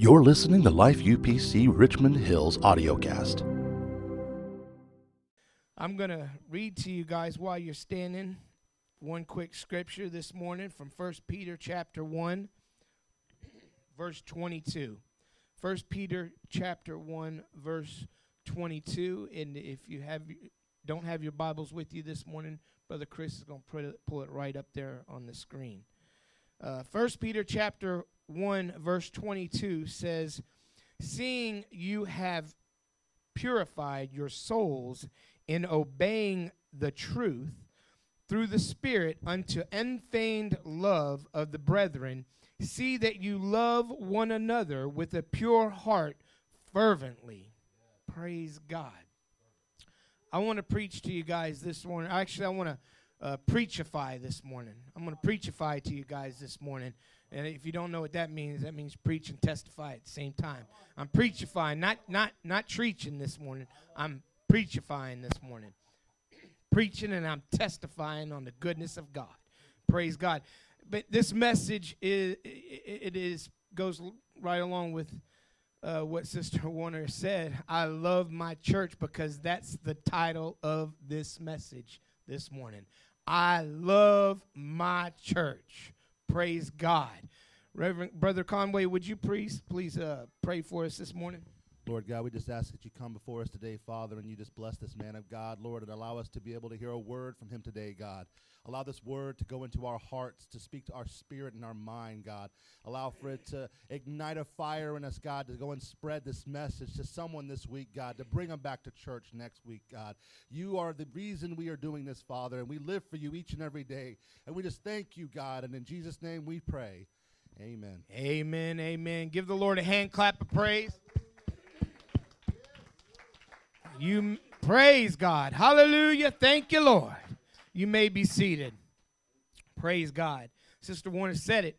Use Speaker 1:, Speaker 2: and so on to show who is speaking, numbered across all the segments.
Speaker 1: You're listening to Life UPC Richmond Hill's audiocast.
Speaker 2: I'm going to read to you guys while you're standing one quick scripture this morning from 1 Peter chapter 1 verse 22. 1 Peter chapter 1 verse 22 and if you have don't have your Bibles with you this morning, brother Chris is going to pull it right up there on the screen. Uh, 1 Peter chapter 1 verse 22 says, "Seeing you have purified your souls in obeying the truth through the Spirit unto unfeigned love of the brethren, see that you love one another with a pure heart fervently." Praise God. I want to preach to you guys this morning. Actually, I want to uh, preachify this morning. I'm going to preachify to you guys this morning. And if you don't know what that means, that means preach and testify at the same time. I'm preachifying, not not not preaching this morning. I'm preachifying this morning. Preaching and I'm testifying on the goodness of God. Praise God. But this message is it is goes right along with uh, what Sister Warner said. I love my church because that's the title of this message this morning. I love my church. Praise God. Reverend Brother Conway, would you please please uh, pray for us this morning?
Speaker 3: Lord God, we just ask that you come before us today, Father, and you just bless this man of God, Lord, and allow us to be able to hear a word from him today, God. Allow this word to go into our hearts, to speak to our spirit and our mind, God. Allow for it to ignite a fire in us, God, to go and spread this message to someone this week, God, to bring them back to church next week, God. You are the reason we are doing this, Father, and we live for you each and every day. And we just thank you, God, and in Jesus' name we pray. Amen.
Speaker 2: Amen. Amen. Give the Lord a hand clap of praise. You praise God. Hallelujah. Thank you, Lord. You may be seated. Praise God. Sister Warner said it.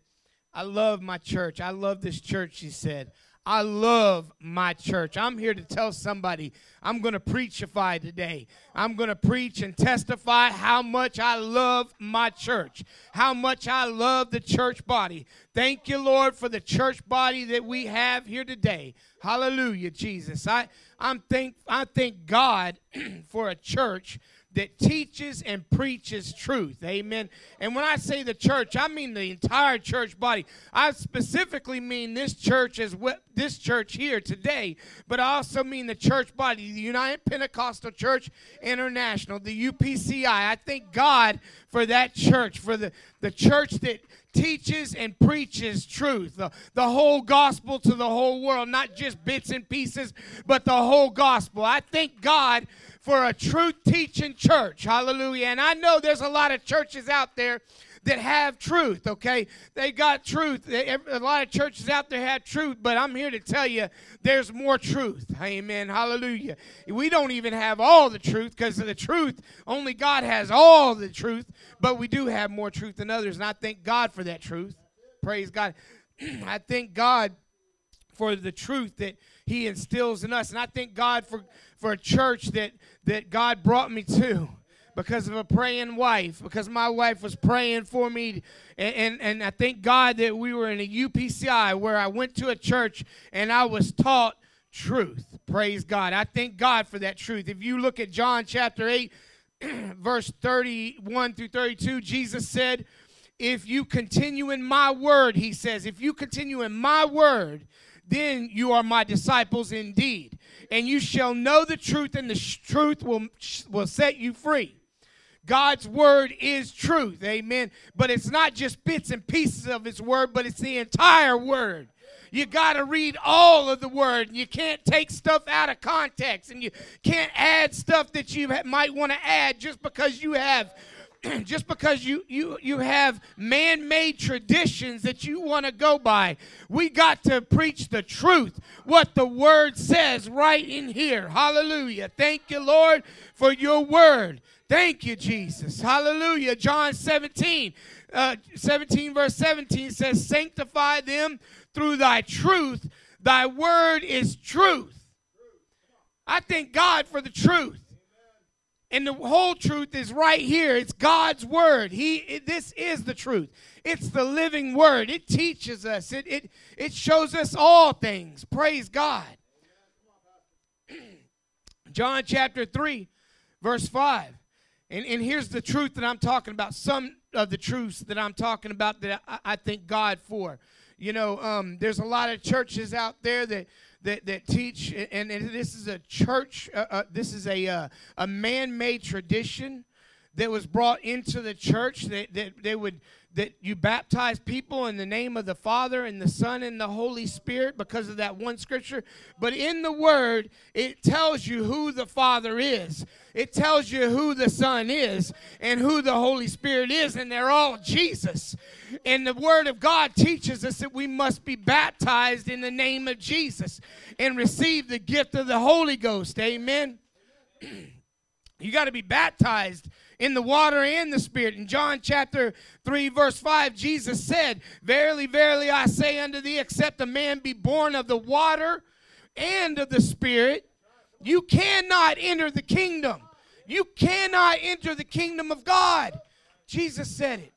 Speaker 2: I love my church. I love this church, she said. I love my church. I'm here to tell somebody I'm going to preachify today. I'm going to preach and testify how much I love my church, how much I love the church body. Thank you, Lord, for the church body that we have here today. Hallelujah, Jesus. I, I'm thank, I thank God for a church that teaches and preaches truth. Amen. And when I say the church, I mean the entire church body. I specifically mean this church as well, this church here today, but I also mean the church body, the United Pentecostal Church International, the UPCI. I thank God for that church, for the, the church that teaches and preaches truth, the, the whole gospel to the whole world, not just bits and pieces, but the whole gospel. I thank God for a truth teaching church. Hallelujah. And I know there's a lot of churches out there that have truth, okay? They got truth. A lot of churches out there have truth, but I'm here to tell you there's more truth. Amen. Hallelujah. We don't even have all the truth because of the truth. Only God has all the truth, but we do have more truth than others, and I thank God for that truth. Praise God. I thank God for the truth that He instills in us, and I thank God for, for a church that that God brought me to because of a praying wife, because my wife was praying for me. And, and, and, I thank God that we were in a UPCI where I went to a church and I was taught truth. Praise God. I thank God for that truth. If you look at John chapter 8, verse 31 through 32, Jesus said, If you continue in my word, he says, if you continue in my word, then you are my disciples indeed and you shall know the truth, and the truth will, will set you free. God's word is truth, amen. But it's not just bits and pieces of his word, but it's the entire word. You got to read all of the word. And you can't take stuff out of context, and you can't add stuff that you might want to add just because you have just because you you you have man-made traditions that you want to go by we got to preach the truth what the word says right in here. Hallelujah. Thank you lord for your word. Thank you jesus. Hallelujah. John 17 uh, 17 verse 17 says sanctify them through thy truth. Thy word is truth. I thank god for the truth And the whole truth is right here. It's God's word. He it, this is the truth. It's the living word. It teaches us. It it it shows us all things. Praise God. John chapter 3 verse 5. And and here's the truth that I'm talking about. Some of the truths that I'm talking about that I, I thank God for. You know, um, there's a lot of churches out there that that, that teach, and, and this is a church, uh, uh, this is a, uh, a man made tradition that was brought into the church that, that they would that you baptize people in the name of the Father and the Son and the Holy Spirit because of that one scripture. But in the Word, it tells you who the Father is, it tells you who the Son is, and who the Holy Spirit is, and they're all Jesus. And the Word of God teaches us that we must be baptized in the name of Jesus and receive the gift of the Holy Ghost. Amen. you got to be baptized in the water and the spirit. In John chapter 3, verse 5, Jesus said, Verily, verily, I say unto thee, except a man be born of the water and of the spirit, you cannot enter the kingdom. You cannot enter the kingdom of God. Jesus said it.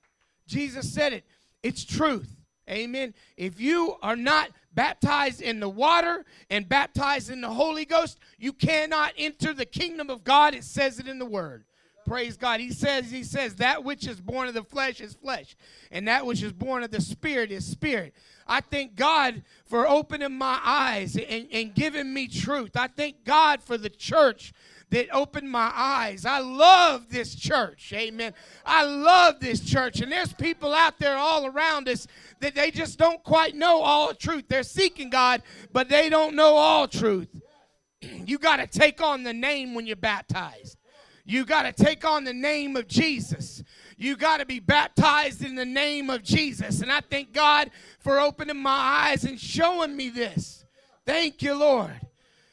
Speaker 2: Jesus said it. It's truth. Amen. If you are not baptized in the water and baptized in the Holy Ghost, you cannot enter the kingdom of God. It says it in the word. Praise God. He says, He says, that which is born of the flesh is flesh, and that which is born of the spirit is spirit. I thank God for opening my eyes and, and giving me truth. I thank God for the church that opened my eyes. I love this church. Amen. I love this church. And there's people out there all around us that they just don't quite know all truth. They're seeking God, but they don't know all truth. you got to take on the name when you're baptized. You got to take on the name of Jesus. You got to be baptized in the name of Jesus. And I thank God for opening my eyes and showing me this. Thank you, Lord.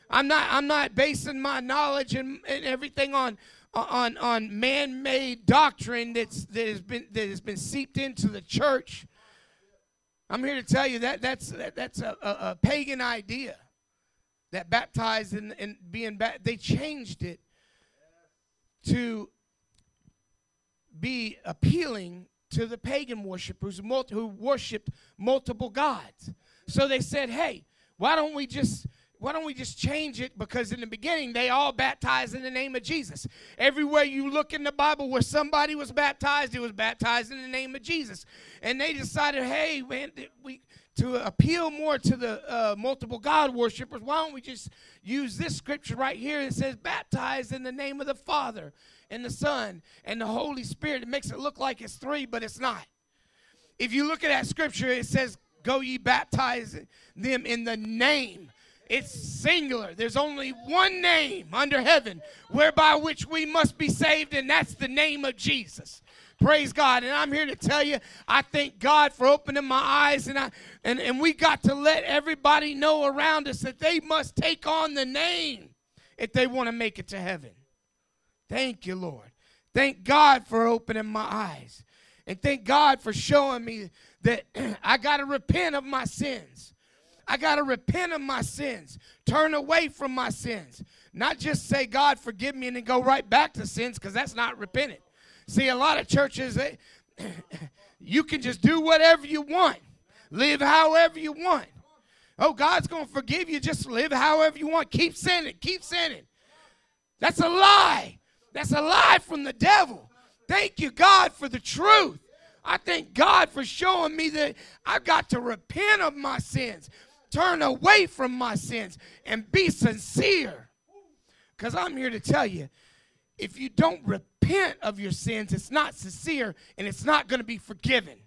Speaker 2: I'm not I'm not basing my knowledge and, and everything on on on man-made doctrine that's that has been that has been seeped into the church. I'm here to tell you that that's that, that's a, a, a pagan idea. That baptized and, and being baptized, they changed it to be appealing to the pagan worshippers who worshiped multiple gods. So they said, "Hey, why don't we just why don't we just change it? Because in the beginning, they all baptized in the name of Jesus. Everywhere you look in the Bible where somebody was baptized, it was baptized in the name of Jesus. And they decided, hey, man, we to appeal more to the uh, multiple God worshippers, why don't we just use this scripture right here that says, baptized in the name of the Father and the Son and the Holy Spirit? It makes it look like it's three, but it's not. If you look at that scripture, it says, Go ye baptize them in the name. It's singular. There's only one name under heaven whereby which we must be saved, and that's the name of Jesus. Praise God. And I'm here to tell you, I thank God for opening my eyes. And, I, and, and we got to let everybody know around us that they must take on the name if they want to make it to heaven. Thank you, Lord. Thank God for opening my eyes. And thank God for showing me that I got to repent of my sins. I got to repent of my sins, turn away from my sins. Not just say, God, forgive me, and then go right back to sins because that's not repenting. See, a lot of churches, they, you can just do whatever you want, live however you want. Oh, God's going to forgive you. Just live however you want. Keep sinning. Keep sinning. That's a lie. That's a lie from the devil. Thank you, God, for the truth. I thank God for showing me that I've got to repent of my sins, turn away from my sins, and be sincere. Because I'm here to tell you if you don't repent of your sins, it's not sincere and it's not going to be forgiven.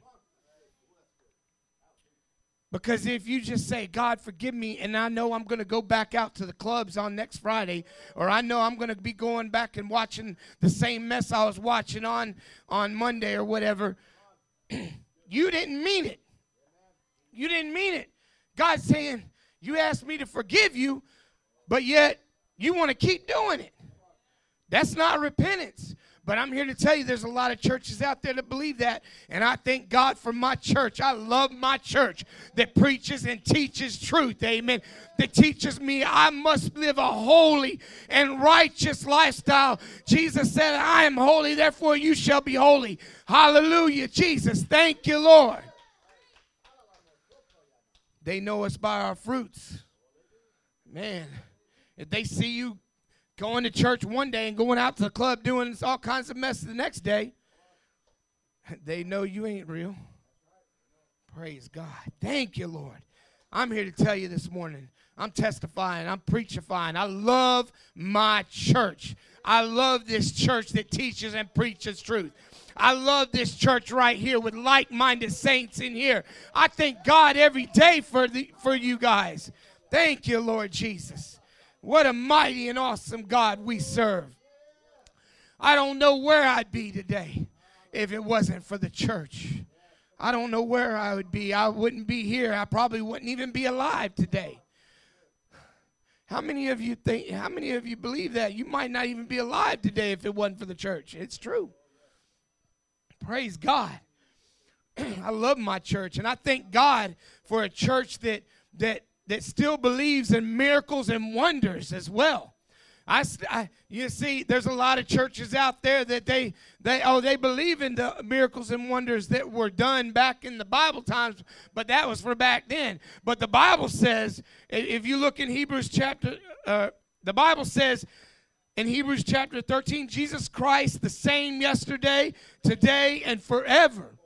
Speaker 2: Because if you just say, God, forgive me, and I know I'm going to go back out to the clubs on next Friday, or I know I'm going to be going back and watching the same mess I was watching on, on Monday or whatever, you didn't mean it. You didn't mean it. God's saying, You asked me to forgive you, but yet you want to keep doing it. That's not repentance. But I'm here to tell you there's a lot of churches out there that believe that. And I thank God for my church. I love my church that preaches and teaches truth. Amen. That teaches me I must live a holy and righteous lifestyle. Jesus said, I am holy, therefore you shall be holy. Hallelujah, Jesus. Thank you, Lord. They know us by our fruits. Man, if they see you going to church one day and going out to the club doing all kinds of mess the next day, they know you ain't real. Praise God. Thank you, Lord. I'm here to tell you this morning. I'm testifying. I'm preachifying. I love my church. I love this church that teaches and preaches truth. I love this church right here with like-minded saints in here. I thank God every day for the for you guys. Thank you, Lord Jesus. What a mighty and awesome God we serve. I don't know where I'd be today if it wasn't for the church. I don't know where I would be. I wouldn't be here. I probably wouldn't even be alive today. How many of you think how many of you believe that you might not even be alive today if it wasn't for the church? It's true. Praise God. I love my church and I thank God for a church that that that still believes in miracles and wonders as well. I, I, you see, there's a lot of churches out there that they they oh they believe in the miracles and wonders that were done back in the Bible times, but that was for back then. But the Bible says, if you look in Hebrews chapter, uh, the Bible says in Hebrews chapter 13, Jesus Christ the same yesterday, today, and forever.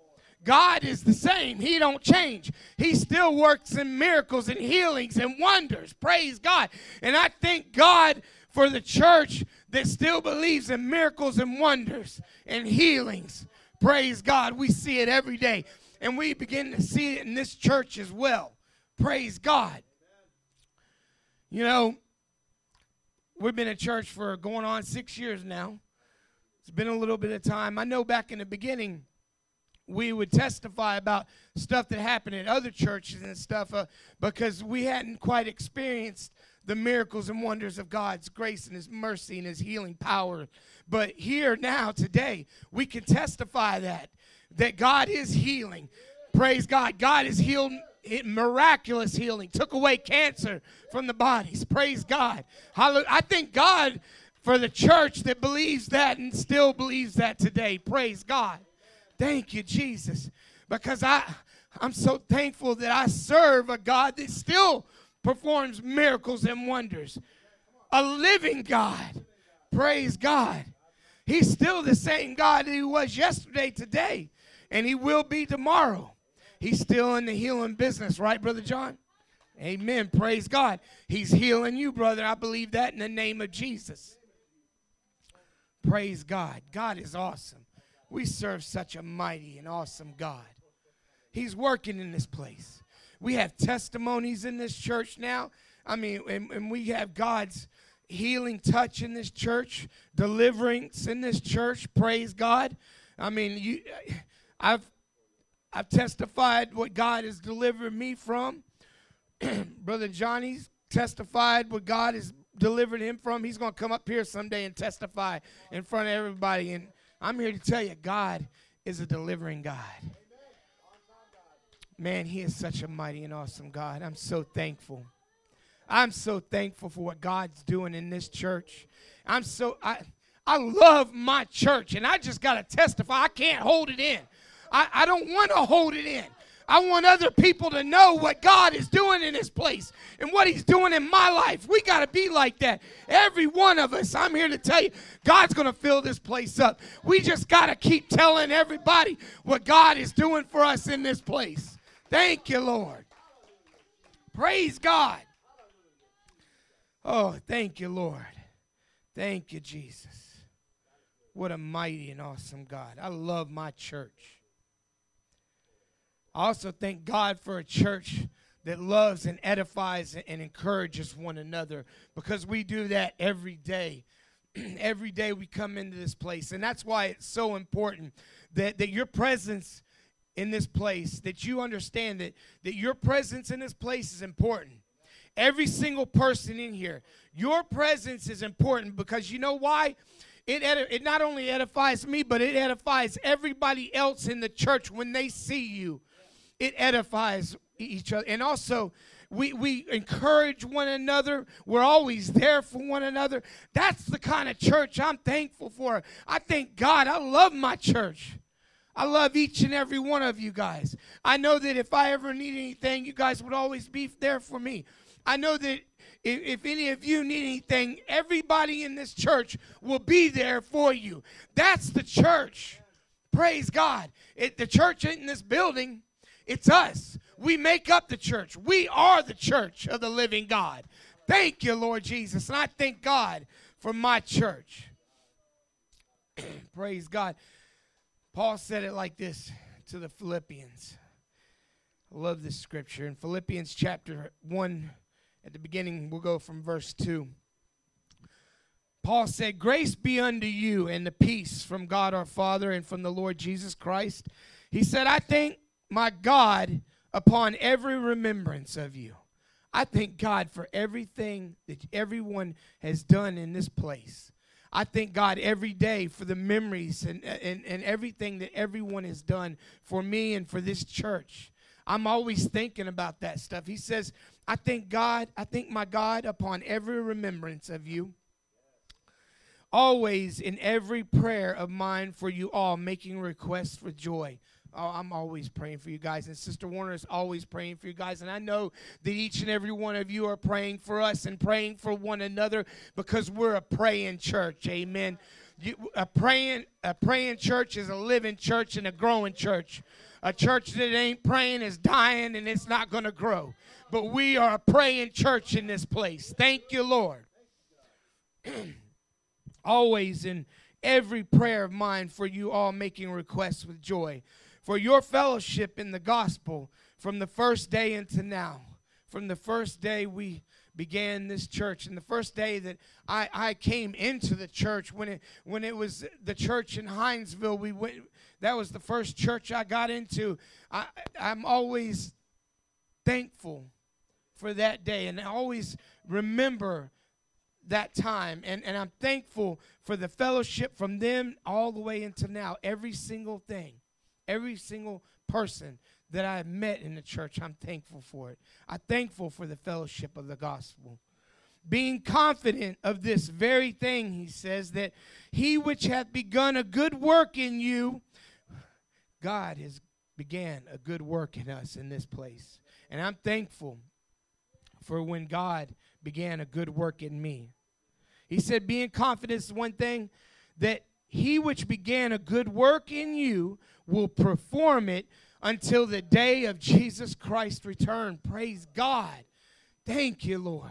Speaker 2: God is the same. He don't change. He still works in miracles and healings and wonders. Praise God. And I thank God for the church that still believes in miracles and wonders and healings. Praise God. We see it every day. And we begin to see it in this church as well. Praise God. You know, we've been at church for going on six years now. It's been a little bit of time. I know back in the beginning, we would testify about stuff that happened at other churches and stuff uh, because we hadn't quite experienced the miracles and wonders of God's grace and His mercy and His healing power. But here now, today, we can testify that that God is healing. Praise God. God is healed miraculous healing, took away cancer from the bodies. Praise God. I thank God for the church that believes that and still believes that today. Praise God. Thank you, Jesus. Because I, I'm so thankful that I serve a God that still performs miracles and wonders. A living God. Praise God. He's still the same God that he was yesterday, today, and he will be tomorrow. He's still in the healing business, right, Brother John? Amen. Praise God. He's healing you, brother. I believe that in the name of Jesus. Praise God. God is awesome. We serve such a mighty and awesome God. He's working in this place. We have testimonies in this church now. I mean, and, and we have God's healing touch in this church, deliverance in this church. Praise God. I mean, you, I've I've testified what God has delivered me from. Brother Johnny's testified what God has delivered him from. He's going to come up here someday and testify in front of everybody. And I'm here to tell you, God is a delivering God. Man, He is such a mighty and awesome God. I'm so thankful. I'm so thankful for what God's doing in this church. I'm so I I love my church, and I just gotta testify. I can't hold it in. I, I don't want to hold it in. I want other people to know what God is doing in this place and what He's doing in my life. We got to be like that. Every one of us, I'm here to tell you, God's going to fill this place up. We just got to keep telling everybody what God is doing for us in this place. Thank you, Lord. Praise God. Oh, thank you, Lord. Thank you, Jesus. What a mighty and awesome God. I love my church. I also thank God for a church that loves and edifies and encourages one another because we do that every day. every day we come into this place. And that's why it's so important that, that your presence in this place, that you understand that, that your presence in this place is important. Every single person in here, your presence is important because you know why? it, edi- it not only edifies me, but it edifies everybody else in the church when they see you. It edifies each other. And also, we, we encourage one another. We're always there for one another. That's the kind of church I'm thankful for. I thank God. I love my church. I love each and every one of you guys. I know that if I ever need anything, you guys would always be there for me. I know that if, if, any of you need anything, everybody in this church will be there for you. That's the church. Praise God. It, the church ain't in this building, it's us. We make up the church. We are the church of the living God. Thank you, Lord Jesus. And I thank God for my church. Praise God. Paul said it like this to the Philippians. I love this scripture. In Philippians chapter 1, at the beginning, we'll go from verse 2. Paul said, Grace be unto you and the peace from God our Father and from the Lord Jesus Christ. He said, I thank my God upon every remembrance of you. I thank God for everything that everyone has done in this place. I thank God every day for the memories and, and, and everything that everyone has done for me and for this church. I'm always thinking about that stuff. He says, I thank God, I thank my God upon every remembrance of you. Always in every prayer of mine for you all, making requests for joy Oh, I'm always praying for you guys, and Sister Warner is always praying for you guys. And I know that each and every one of you are praying for us and praying for one another because we're a praying church. Amen. You, a praying a praying church is a living church and a growing church. A church that ain't praying is dying and it's not going to grow. But we are a praying church in this place. Thank you, Lord. Always in every prayer of mine for you all making requests with joy for your fellowship in the gospel from the first day into now. From the first day we began this church and the first day that I, I came into the church when it when it was the church in Hinesville we went that was the first church I got into I I'm always thankful for that day and I always remember that time and, and I'm thankful for the fellowship from them all the way into now every single thing Every single person that I have met in the church, I'm thankful for it. I'm thankful for the fellowship of the gospel. Being confident of this very thing, he says, that he which hath begun a good work in you, God has began a good work in us in this place. And I'm thankful for when God began a good work in me. He said, being confident is one thing that he which began a good work in you will perform it until the day of Jesus Christ's return. Praise God. Thank you, Lord.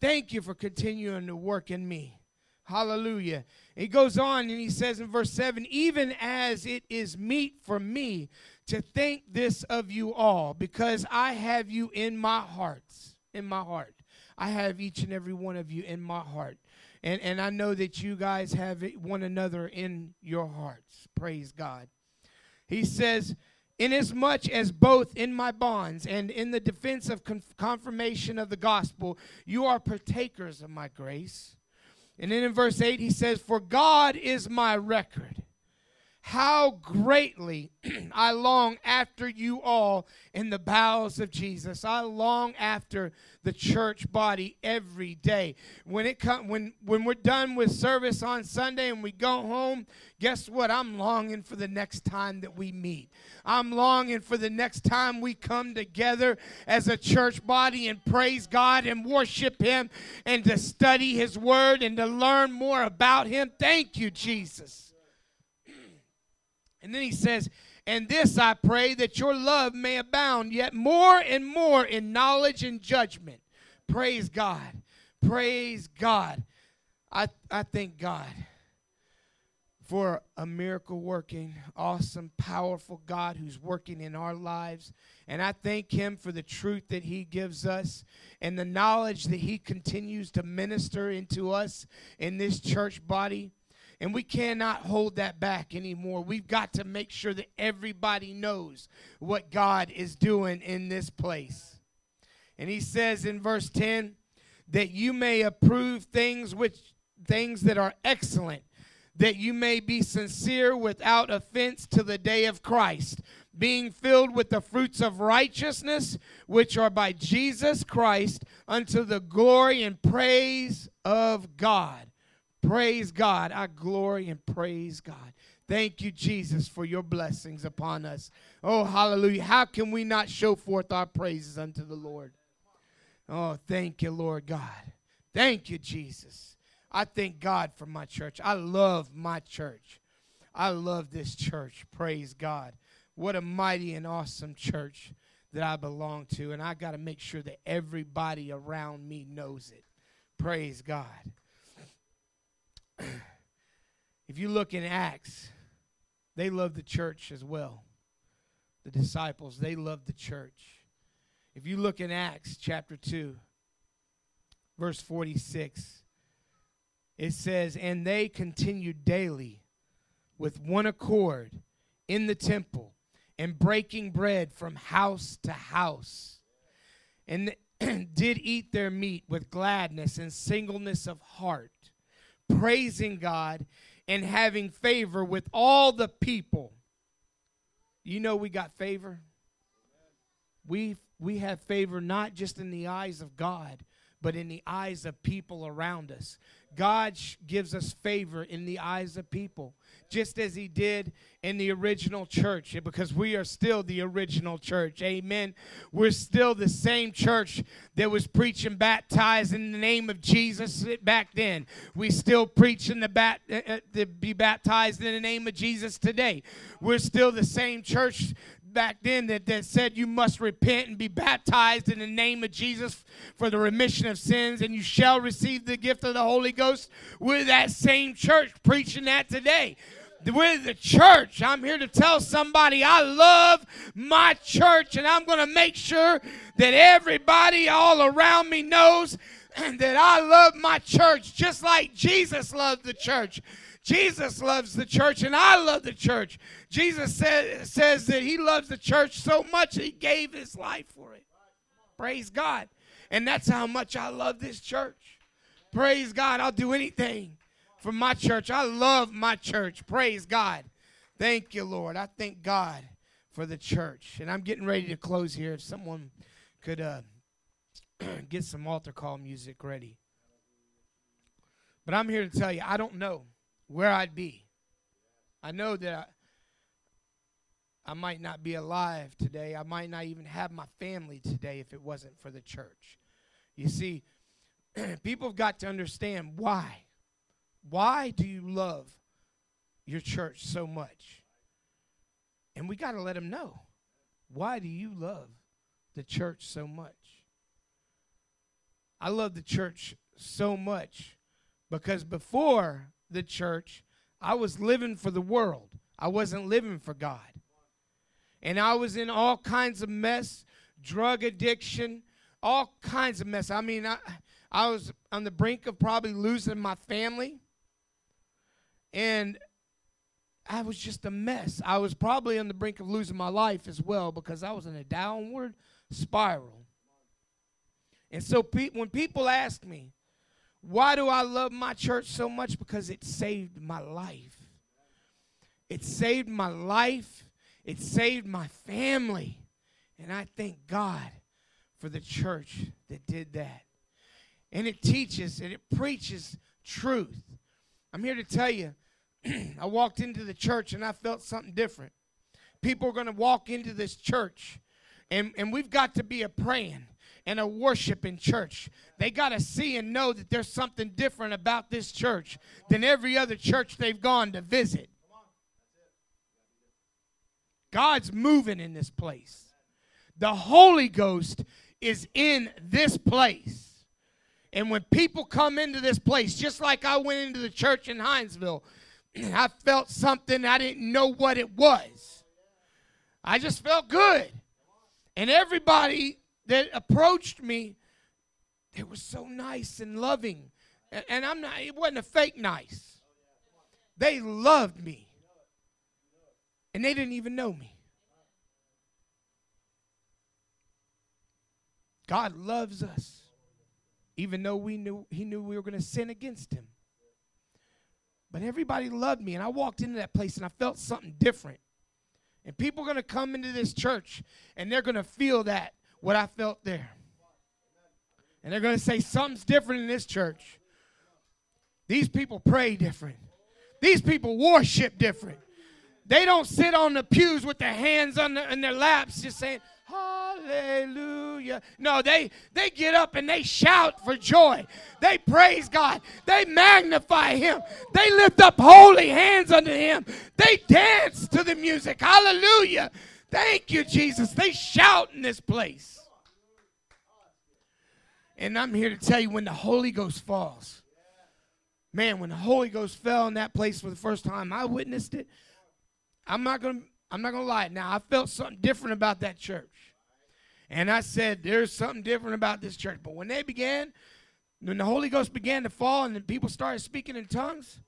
Speaker 2: Thank you for continuing to work in me. Hallelujah. He goes on and he says in verse 7 Even as it is meet for me to think this of you all, because I have you in my heart. In my heart. I have each and every one of you in my heart. And, and I know that you guys have one another in your hearts. Praise God. He says, Inasmuch as both in my bonds and in the defense of confirmation of the gospel, you are partakers of my grace. And then in verse 8, he says, For God is my record how greatly I long after you all in the bowels of Jesus. I long after the church body every day. When it come, when when we're done with service on Sunday and we go home, guess what? I'm longing for the next time that we meet. I'm longing for the next time we come together as a church body and praise God and worship him and to study his word and to learn more about him. Thank you, Jesus. And then he says, And this I pray that your love may abound yet more and more in knowledge and judgment. Praise God. Praise God. I, I thank God for a miracle working, awesome, powerful God who's working in our lives. And I thank Him for the truth that He gives us and the knowledge that He continues to minister into us in this church body. And we cannot hold that back anymore. We've got to make sure that everybody knows what God is doing in this place. And he says in verse 10 that you may approve things which things that are excellent, that you may be sincere without offense to the day of Christ, being filled with the fruits of righteousness, which are by Jesus Christ, unto the glory and praise of God. Praise God. I glory and praise God. Thank you, Jesus, for your blessings upon us. Oh, hallelujah. How can we not show forth our praises unto the Lord? Oh, thank you, Lord God. Thank you, Jesus. I thank God for my church. I love my church. I love this church. Praise God. What a mighty and awesome church that I belong to. And I got to make sure that everybody around me knows it. Praise God. if you look in Acts, they love the church as well. The disciples, they love the church. If you look in Acts chapter 2, verse 46, it says, And they continued daily with one accord in the temple and breaking bread from house to house, and did eat their meat with gladness and singleness of heart, praising God and having favor with all the people. You know we got favor. We we have favor not just in the eyes of God, but in the eyes of people around us. God gives us favor in the eyes of people, just as He did in the original church, because we are still the original church. Amen. We're still the same church that was preaching baptized in the name of Jesus back then. We still preach in the bat, uh, uh to be baptized in the name of Jesus today. We're still the same church back then that, that said you must repent and be baptized in the name of Jesus for the remission of sins, and you shall receive the gift of the Holy Ghost. We're that same church preaching that today. We're the church. I'm here to tell somebody I love my church, and I'm going to make sure that everybody all around me knows that I love my church just like Jesus loved the church. Jesus loves the church, and I love the church. Jesus said, says that he loves the church so much he gave his life for it. Praise God. And that's how much I love this church. Praise God. I'll do anything for my church. I love my church. Praise God. Thank you, Lord. I thank God for the church. And I'm getting ready to close here. If someone could uh, get some altar call music ready. But I'm here to tell you, I don't know where I'd be. I know that I, I might not be alive today. I might not even have my family today if it wasn't for the church. You see, people have got to understand why. Why do you love your church so much? And we got to let them know. Why do you love the church so much? I love the church so much because before the church, I was living for the world. I wasn't living for God. And I was in all kinds of mess, drug addiction, all kinds of mess. I mean, I, I was on the brink of probably losing my family. And I was just a mess. I was probably on the brink of losing my life as well because I was in a downward spiral. And so pe- when people ask me, why do I love my church so much? Because it saved my life. It saved my life. It saved my family. And I thank God for the church that did that. And it teaches and it preaches truth. I'm here to tell you, I walked into the church and I felt something different. People are going to walk into this church, and, and we've got to be a praying and a worshiping church. They got to see and know that there's something different about this church than every other church they've gone to visit. God's moving in this place. The Holy Ghost is in this place. And when people come into this place, just like I went into the church in Hinesville, I felt something I didn't know what it was. I just felt good. And everybody that approached me, they were so nice and loving. And, I'm not, it wasn't a fake nice. They loved me. And they didn't even know me. God loves us, even though we knew He knew we were going to sin against Him. But everybody loved me. And I walked into that place and I felt something different. And people are going to come into this church and they're going to feel that, what I felt there. And they're going to say, something's different in this church. These people pray different. These people worship different. They don't sit on the pews with their hands on in their laps just saying, Hallelujah. No, they they get up and they shout for joy. They praise God. They magnify him. They lift up holy hands unto him. They dance to the music. Hallelujah. Thank you, Jesus. They shout in this place. And I'm here to tell you when the Holy Ghost falls. Man, when the Holy Ghost fell in that place for the first time, I witnessed it. I'm not gonna I'm not gonna lie. Now I felt something different about that church. And I said, There's something different about this church. But when they began, when the Holy Ghost began to fall and then people started speaking in tongues,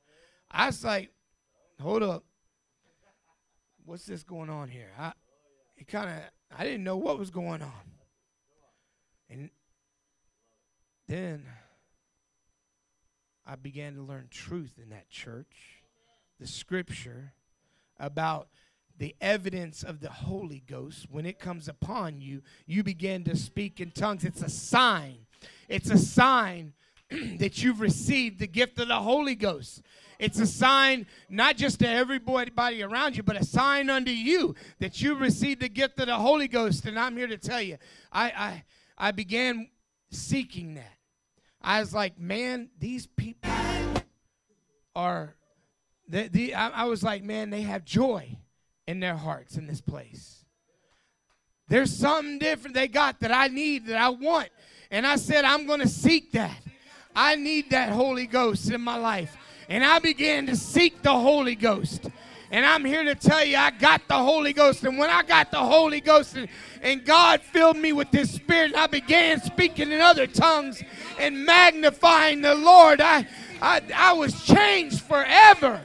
Speaker 2: I was like, Hold up. What's this going on here? I it kind of I didn't know what was going on. And then I began to learn truth in that church, the scripture about the evidence of the Holy Ghost, when it comes upon you, you begin to speak in tongues. It's a sign. It's a sign that you've received the gift of the Holy Ghost. It's a sign not just to everybody around you, but a sign unto you that you received the gift of the Holy Ghost. And I'm here to tell you, I I, I began seeking that. I was like, man, these people are. The, the, I, I was like, man, they have joy in their hearts in this place. There's something different they got that I need, that I want. And I said, I'm going to seek that. I need that Holy Ghost in my life. And I began to seek the Holy Ghost. And I'm here to tell you, I got the Holy Ghost. And when I got the Holy Ghost and, and God filled me with His Spirit, and I began speaking in other tongues and magnifying the Lord, I, I, I was changed forever.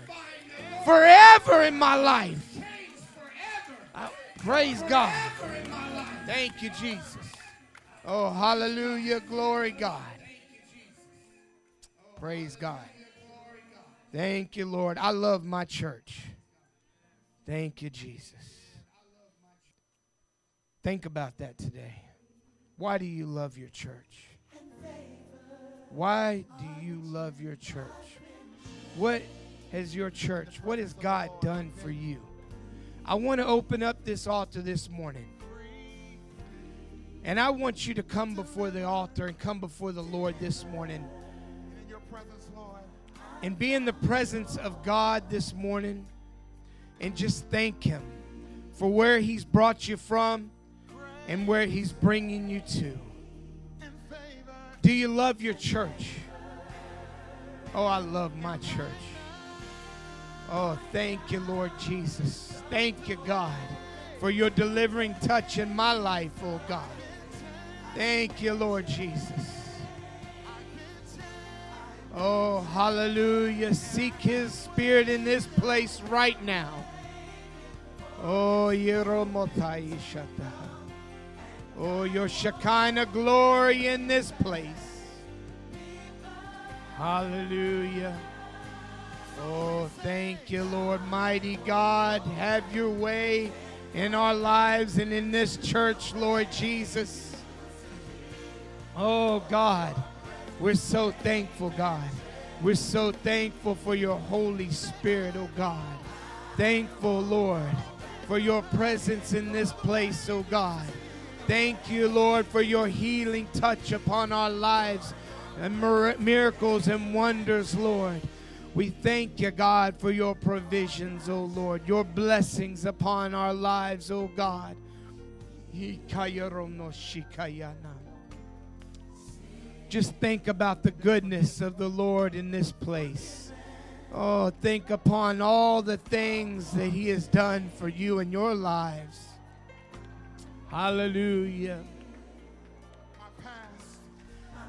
Speaker 2: Forever in my life. Praise God. Thank you, Jesus. Oh, hallelujah. Glory, God. Praise God. Thank you, Lord. I love my church. Thank you, Jesus. Think about that today. Why do you love your church? Why do you love your church? What has your church, what has God done for you? I want to open up this altar this morning. And I want you to come before the altar and come before the Lord this morning. And be in the presence of God this morning and just thank Him for where He's brought you from and where He's bringing you to. Do you love your church? Oh, I love my church. Oh, thank you, Lord Jesus. Thank you, God, for your delivering touch in my life, oh God. Thank you, Lord Jesus. Oh, hallelujah. Seek his spirit in this place right now. Oh. Oh, your Shekinah glory in this place. Hallelujah. Oh, thank you, Lord. Mighty God, have your way in our lives and in this church, Lord Jesus. Oh, God, we're so thankful, God. We're so thankful for your Holy Spirit, oh God. Thankful, Lord, for your presence in this place, oh God. Thank you, Lord, for your healing touch upon our lives and miracles and wonders, Lord. We thank you, God, for your provisions, O oh Lord, your blessings upon our lives, O oh God. Just think about the goodness of the Lord in this place. Oh, think upon all the things that He has done for you in your lives. Hallelujah.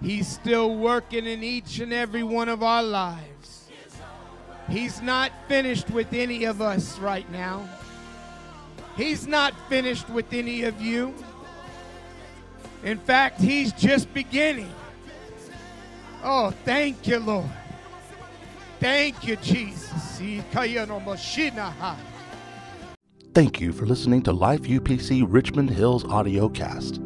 Speaker 2: He's still working in each and every one of our lives. He's not finished with any of us right now. He's not finished with any of you. In fact, He's just beginning. Oh, thank you, Lord. Thank you, Jesus.
Speaker 1: Thank you for listening to Life UPC Richmond Hill's audio cast.